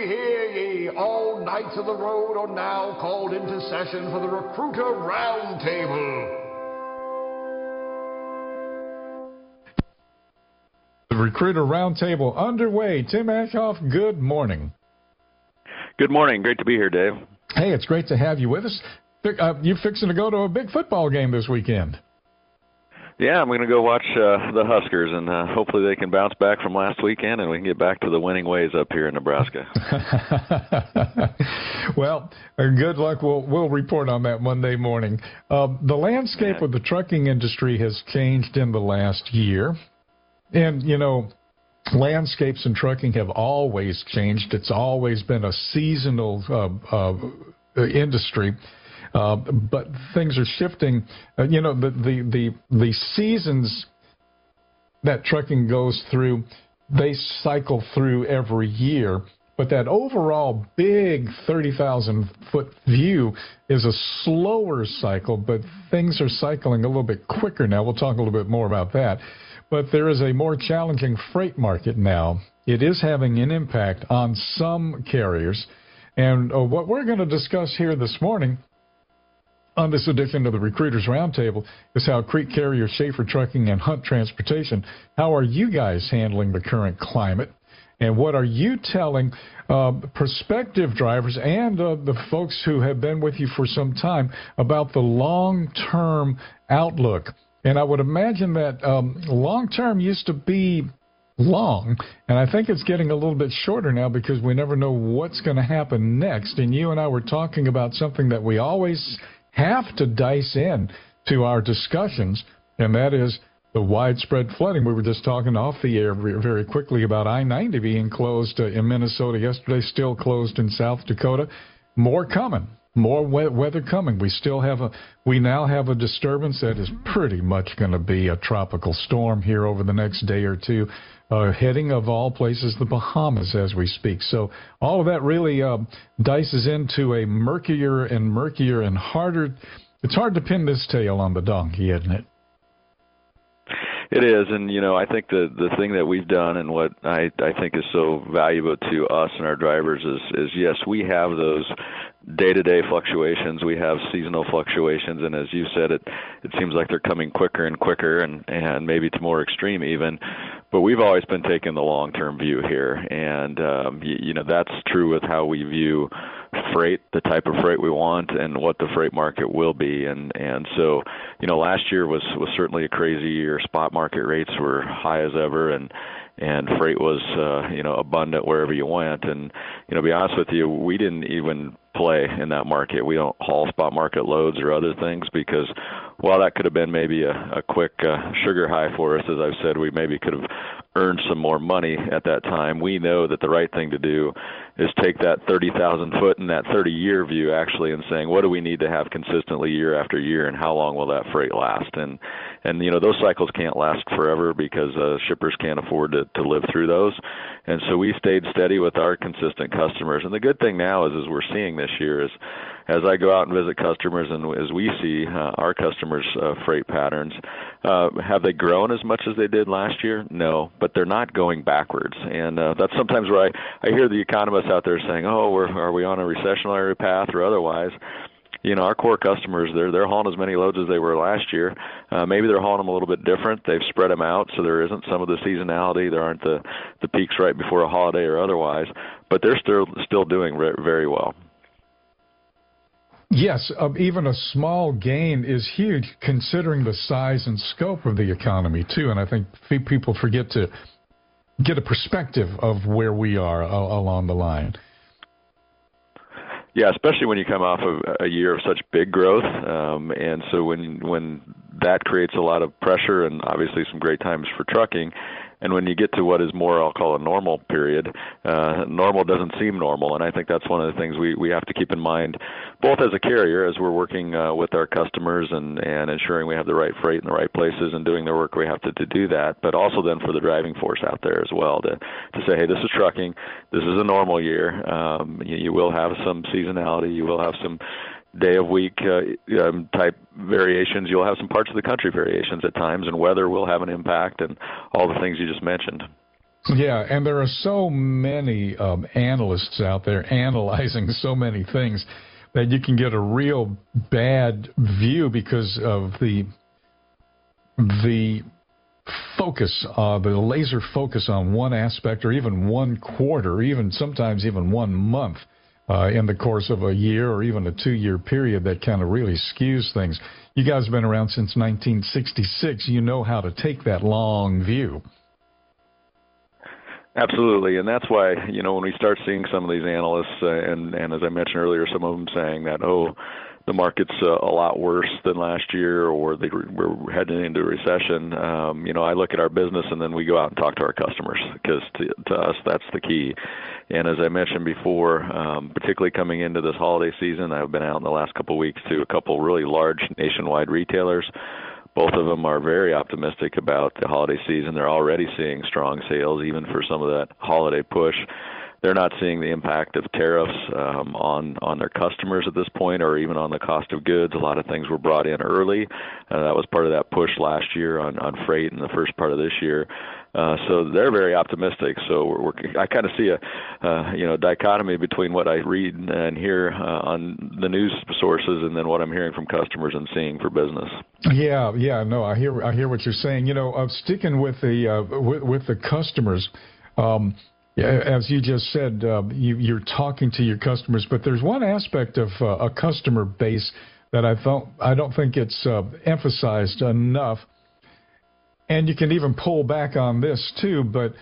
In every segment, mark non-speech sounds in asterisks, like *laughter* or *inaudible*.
ye, hear ye. All knights of the road are now called into session for the Recruiter Roundtable. The Recruiter Roundtable underway. Tim Aschoff, good morning. Good morning. Great to be here, Dave. Hey, it's great to have you with us. Uh, you're fixing to go to a big football game this weekend. Yeah, I'm going to go watch uh, the Huskers, and uh, hopefully they can bounce back from last weekend, and we can get back to the winning ways up here in Nebraska. *laughs* *laughs* well, uh, good luck. We'll we'll report on that Monday morning. Uh, the landscape yeah. of the trucking industry has changed in the last year, and you know. Landscapes and trucking have always changed. It's always been a seasonal uh, uh, industry. Uh, but things are shifting. Uh, you know, the, the, the, the seasons that trucking goes through, they cycle through every year. But that overall big 30,000 foot view is a slower cycle, but things are cycling a little bit quicker now. We'll talk a little bit more about that. But there is a more challenging freight market now. It is having an impact on some carriers. And uh, what we're going to discuss here this morning on this edition of the Recruiters Roundtable is how Crete Carrier, Shaffer Trucking, and Hunt Transportation, how are you guys handling the current climate? And what are you telling uh, prospective drivers and uh, the folks who have been with you for some time about the long term outlook? And I would imagine that um, long term used to be long, and I think it's getting a little bit shorter now because we never know what's going to happen next. And you and I were talking about something that we always have to dice in to our discussions, and that is the widespread flooding. We were just talking off the air very quickly about I 90 being closed uh, in Minnesota yesterday, still closed in South Dakota. More coming. More weather coming. We still have a, we now have a disturbance that is pretty much going to be a tropical storm here over the next day or two uh, heading of all places the Bahamas as we speak. So all of that really uh, dices into a murkier and murkier and harder. It's hard to pin this tail on the donkey, isn't it? It is, and you know, I think the the thing that we've done and what I I think is so valuable to us and our drivers is is yes, we have those day-to-day fluctuations. We have seasonal fluctuations, and as you said, it it seems like they're coming quicker and quicker, and and maybe to more extreme even. But we've always been taking the long-term view here, and um, you, you know that's true with how we view freight, the type of freight we want, and what the freight market will be. And and so, you know, last year was was certainly a crazy year. Spot market rates were high as ever, and and freight was uh, you know abundant wherever you went. And you know, to be honest with you, we didn't even play in that market. We don't haul spot market loads or other things because while that could have been maybe a, a quick uh, sugar high for us, as I've said, we maybe could have earned some more money at that time. We know that the right thing to do is take that 30,000 foot and that 30 year view actually and saying what do we need to have consistently year after year and how long will that freight last? And and you know those cycles can't last forever because uh, shippers can't afford to to live through those. And so we stayed steady with our consistent customers. And the good thing now is is we're seeing this year is as I go out and visit customers and as we see uh, our customers' uh, freight patterns, uh, have they grown as much as they did last year? No, but they're not going backwards, and uh, that's sometimes where I I hear the economists out there saying, "Oh, we're are we on a recessionary path or otherwise?" you know our core customers they're they're hauling as many loads as they were last year. Uh maybe they're hauling them a little bit different. They've spread them out so there isn't some of the seasonality. There aren't the the peaks right before a holiday or otherwise but they're still still doing re- very well Yes, uh, even a small gain is huge considering the size and scope of the economy, too. And I think people forget to get a perspective of where we are along the line. Yeah, especially when you come off of a year of such big growth, um, and so when when that creates a lot of pressure and obviously some great times for trucking, and when you get to what is more, I'll call a normal period, uh, normal doesn't seem normal. And I think that's one of the things we, we have to keep in mind, both as a carrier, as we're working uh, with our customers and, and ensuring we have the right freight in the right places and doing the work we have to, to do that, but also then for the driving force out there as well to, to say, hey, this is trucking, this is a normal year. Um, you, you will have some seasonality, you will have some day of week uh, um, type variations. You'll have some parts of the country variations at times, and weather will have an impact, and all the things you just mentioned. Yeah, and there are so many um, analysts out there *laughs* analyzing so many things that you can get a real bad view because of the the focus, uh, the laser focus on one aspect or even one quarter, even sometimes even one month uh, in the course of a year or even a two year period that kind of really skews things. You guys have been around since 1966. You know how to take that long view. Absolutely, and that's why you know when we start seeing some of these analysts, uh, and and as I mentioned earlier, some of them saying that oh, the market's uh, a lot worse than last year, or they we're heading into a recession. Um, you know, I look at our business, and then we go out and talk to our customers because to, to us that's the key. And as I mentioned before, um, particularly coming into this holiday season, I've been out in the last couple of weeks to a couple really large nationwide retailers both of them are very optimistic about the holiday season. They're already seeing strong sales, even for some of that holiday push. They're not seeing the impact of tariffs um, on on their customers at this point, or even on the cost of goods. A lot of things were brought in early. Uh, that was part of that push last year on on freight in the first part of this year. Uh, so they're very optimistic. So we're, we're I kind of see a uh, you know dichotomy between what I read and hear uh, on the news sources and then what I'm hearing from customers and seeing for business. Yeah, yeah, no, I hear I hear what you're saying. You know, uh, sticking with the uh, with, with the customers. Um, as you just said, uh, you, you're talking to your customers, but there's one aspect of uh, a customer base that I don't I don't think it's uh, emphasized enough and you can even pull back on this too, but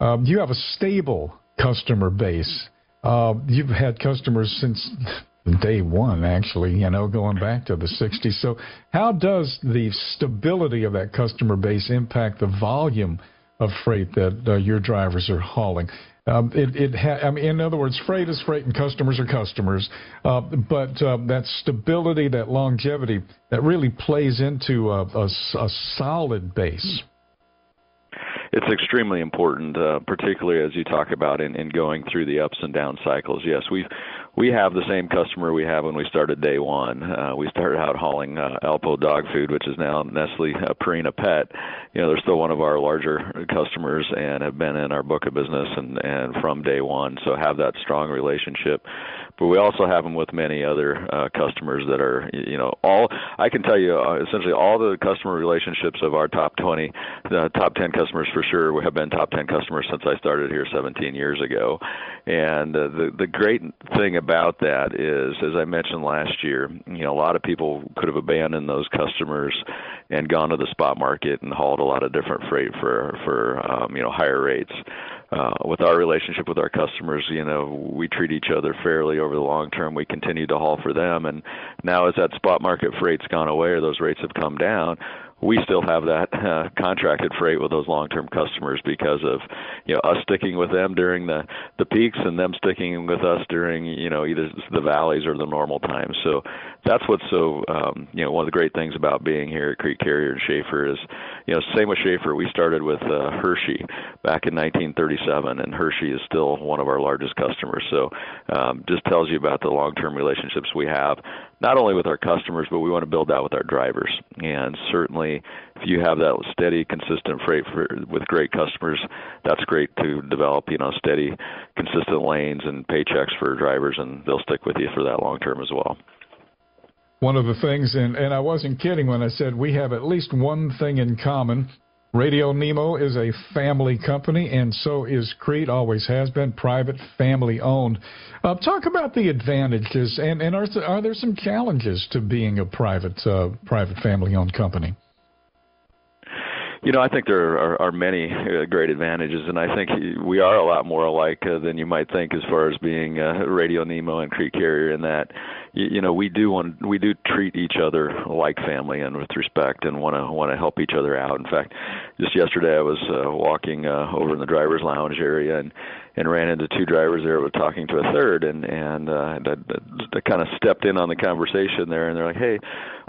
um, you have a stable customer base. Uh, you've had customers since *laughs* day one, actually, you know, going back to the 60s. So, how does the stability of that customer base impact the volume of freight that uh, your drivers are hauling? Um, it, it ha- I mean, in other words, freight is freight and customers are customers. Uh, but uh, that stability, that longevity, that really plays into a, a, a solid base. It's extremely important, uh, particularly as you talk about in, in going through the ups and down cycles. Yes, we've we have the same customer we have when we started day one. Uh, we started out hauling uh, Alpo dog food, which is now Nestle uh, Purina Pet. You know, they're still one of our larger customers and have been in our book of business and and from day one. So have that strong relationship. But we also have them with many other uh, customers that are, you know, all I can tell you uh, essentially all the customer relationships of our top 20, the top 10 customers for sure have been top 10 customers since I started here 17 years ago. And uh, the the great thing about that is, as I mentioned last year, you know, a lot of people could have abandoned those customers and gone to the spot market and hauled a lot of different freight for for um, you know higher rates. Uh, with our relationship with our customers, you know, we treat each other fairly over the long term. We continue to haul for them, and now as that spot market freight's gone away or those rates have come down, we still have that *laughs* uh, contracted freight with those long-term customers because of you know us sticking with them during the the peaks and them sticking with us during you know either the valleys or the normal times. So that's what's so um, you know one of the great things about being here at Crete Carrier and Shaffer is you know same with Shaffer. We started with uh, Hershey back in 1937, and Hershey is still one of our largest customers. So um, just tells you about the long-term relationships we have not only with our customers, but we want to build that with our drivers. And certainly, if you have that steady, consistent freight for, with great customers, that's great to develop, you know, steady, consistent lanes and paychecks for drivers, and they'll stick with you for that long term as well. One of the things, and, and I wasn't kidding when I said we have at least one thing in common Radio Nemo is a family company, and so is Crete, always has been, private, family owned. Uh, talk about the advantages, and, and are, th- are there some challenges to being a private, uh, private family owned company? You know, I think there are, are many uh, great advantages, and I think we are a lot more alike uh, than you might think as far as being uh, Radio Nemo and Crete Carrier. In that, you, you know, we do want we do treat each other like family and with respect, and want to want to help each other out. In fact, just yesterday I was uh, walking uh, over in the drivers' lounge area, and and ran into two drivers there were talking to a third and and uh I, I, I kind of stepped in on the conversation there and they're like hey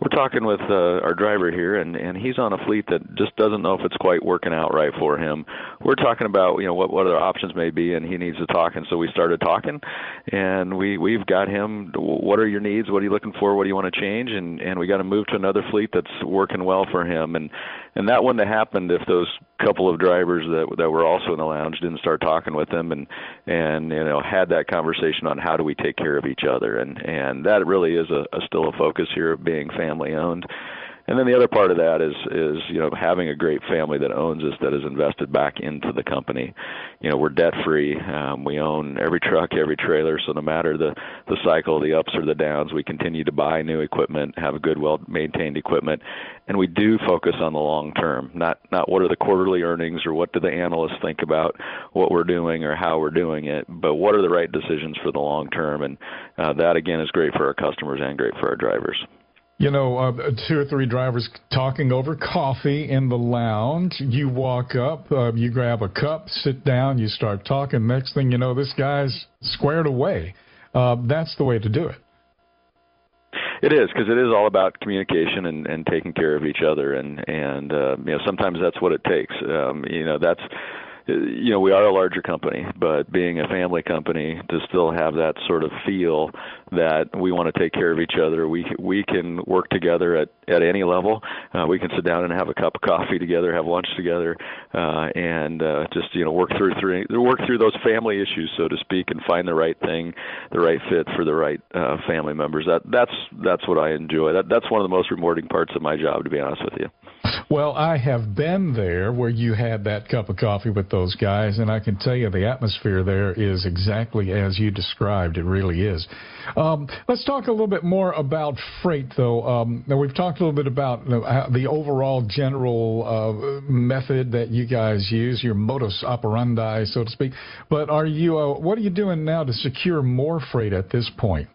we're talking with uh, our driver here and and he's on a fleet that just doesn't know if it's quite working out right for him we're talking about you know what what other options may be and he needs to talk and so we started talking and we we've got him what are your needs? What are you looking for? What do you want to change? And and we got to move to another fleet that's working well for him. And and that wouldn't have happened if those couple of drivers that that were also in the lounge didn't start talking with him and and you know had that conversation on how do we take care of each other. And and that really is a, a still a focus here of being family owned. And then the other part of that is is you know having a great family that owns us that is invested back into the company. You know we're debt free. Um, we own every truck, every trailer. So no matter the the cycle, the ups or the downs, we continue to buy new equipment, have good, well maintained equipment, and we do focus on the long term. Not not what are the quarterly earnings or what do the analysts think about what we're doing or how we're doing it, but what are the right decisions for the long term. And uh, that again is great for our customers and great for our drivers you know, uh, two or three drivers talking over coffee in the lounge. You walk up, uh, you grab a cup, sit down, you start talking. Next thing you know, this guy's squared away. Uh, that's the way to do it. It is because it is all about communication and, and taking care of each other, and and uh, you know sometimes that's what it takes. Um, you know that's you know we are a larger company, but being a family company to still have that sort of feel that we want to take care of each other. We we can work together at at any level. Uh, we can sit down and have a cup of coffee together, have lunch together, uh, and uh, just you know work through through work through those family issues, so to speak, and find the right thing, the right fit for the right uh, family members. That that's that's what I enjoy. That that's one of the most rewarding parts of my job, to be honest with you. Well, I have been there where you had that cup of coffee with those guys, and I can tell you the atmosphere there is exactly as you described. It really is. Um, let's talk a little bit more about freight, though. Um, now we've talked a little bit about the overall general uh, method that you guys use, your modus operandi, so to speak. But are you? Uh, what are you doing now to secure more freight at this point?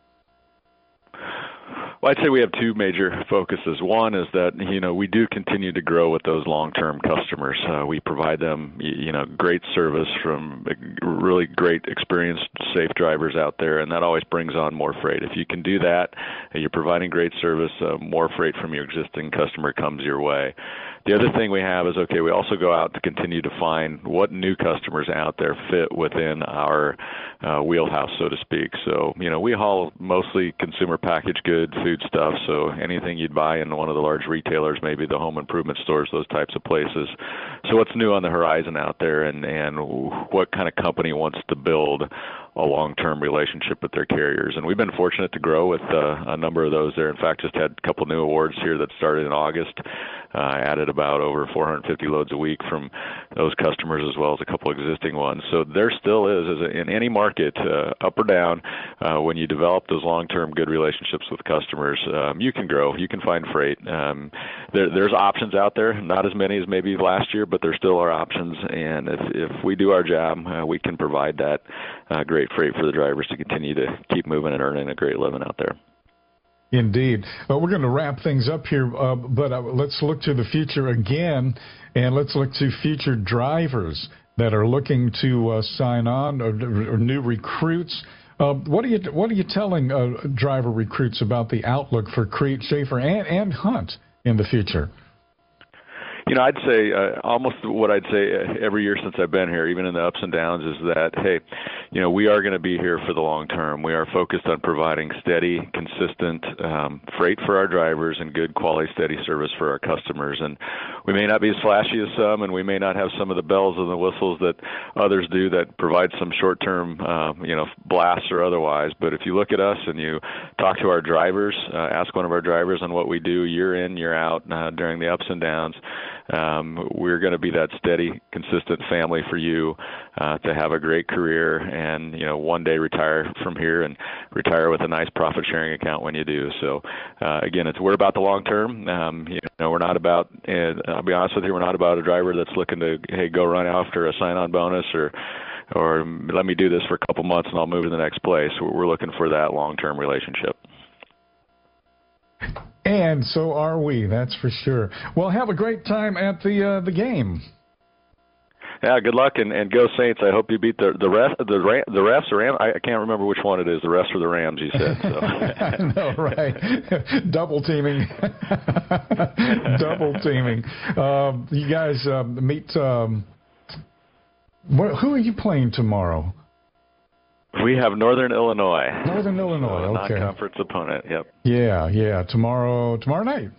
Well, I'd say we have two major focuses. One is that you know we do continue to grow with those long-term customers. Uh, we provide them you know great service from really great experienced safe drivers out there, and that always brings on more freight. If you can do that, and you're providing great service. Uh, more freight from your existing customer comes your way. The other thing we have is okay, we also go out to continue to find what new customers out there fit within our uh, wheelhouse, so to speak. So, you know, we haul mostly consumer packaged goods, food stuff, so anything you'd buy in one of the large retailers, maybe the home improvement stores, those types of places. So, what's new on the horizon out there, and, and what kind of company wants to build a long-term relationship with their carriers. And we've been fortunate to grow with uh, a number of those there. In fact, just had a couple new awards here that started in August. Uh, added about over 450 loads a week from those customers as well as a couple existing ones. So there still is, as in any market, uh, up or down, uh, when you develop those long-term good relationships with customers, um, you can grow. You can find freight. Um, there, there's options out there, not as many as maybe last year, but there still are options. And if, if we do our job, uh, we can provide that uh, great freight for the drivers to continue to keep moving and earning a great living out there. Indeed. We're going to wrap things up here, uh, but uh, let's look to the future again, and let's look to future drivers that are looking to uh, sign on or, or new recruits. Uh, what are you What are you telling uh, driver recruits about the outlook for Crete, Shaffer, and, and Hunt in the future? You know, I'd say uh, almost what I'd say uh, every year since I've been here, even in the ups and downs, is that hey, you know, we are going to be here for the long term. We are focused on providing steady, consistent um, freight for our drivers and good quality, steady service for our customers. And we may not be as flashy as some, and we may not have some of the bells and the whistles that others do that provide some short-term, uh, you know, blasts or otherwise. But if you look at us and you talk to our drivers, uh, ask one of our drivers on what we do year in, year out uh, during the ups and downs um, we're going to be that steady, consistent family for you uh, to have a great career and you know one day retire from here and retire with a nice profit sharing account when you do. So uh, again, it's we're about the long term. Um, you know, we're not about. Uh, I'll be honest with you, we're not about a driver that's looking to hey go run after a sign on bonus or or let me do this for a couple months and I'll move to the next place. We're looking for that long term relationship. And so are we, that's for sure. Well, have a great time at the uh, the game. Yeah, good luck and, and go Saints. I hope you beat the the ref the the refs or Ram. I can't remember which one it is. The refs or the Rams. You said so. *laughs* I know, right? *laughs* Double teaming, *laughs* double teaming. Um, you guys um, meet. Um, who are you playing tomorrow? We have Northern Illinois. Northern Illinois. Uh, okay. Non-conference opponent. Yep. Yeah, yeah. Tomorrow, tomorrow night,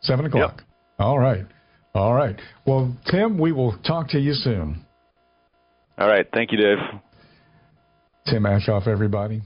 seven o'clock. Yep. All right, all right. Well, Tim, we will talk to you soon. All right. Thank you, Dave. Tim Aschoff, everybody.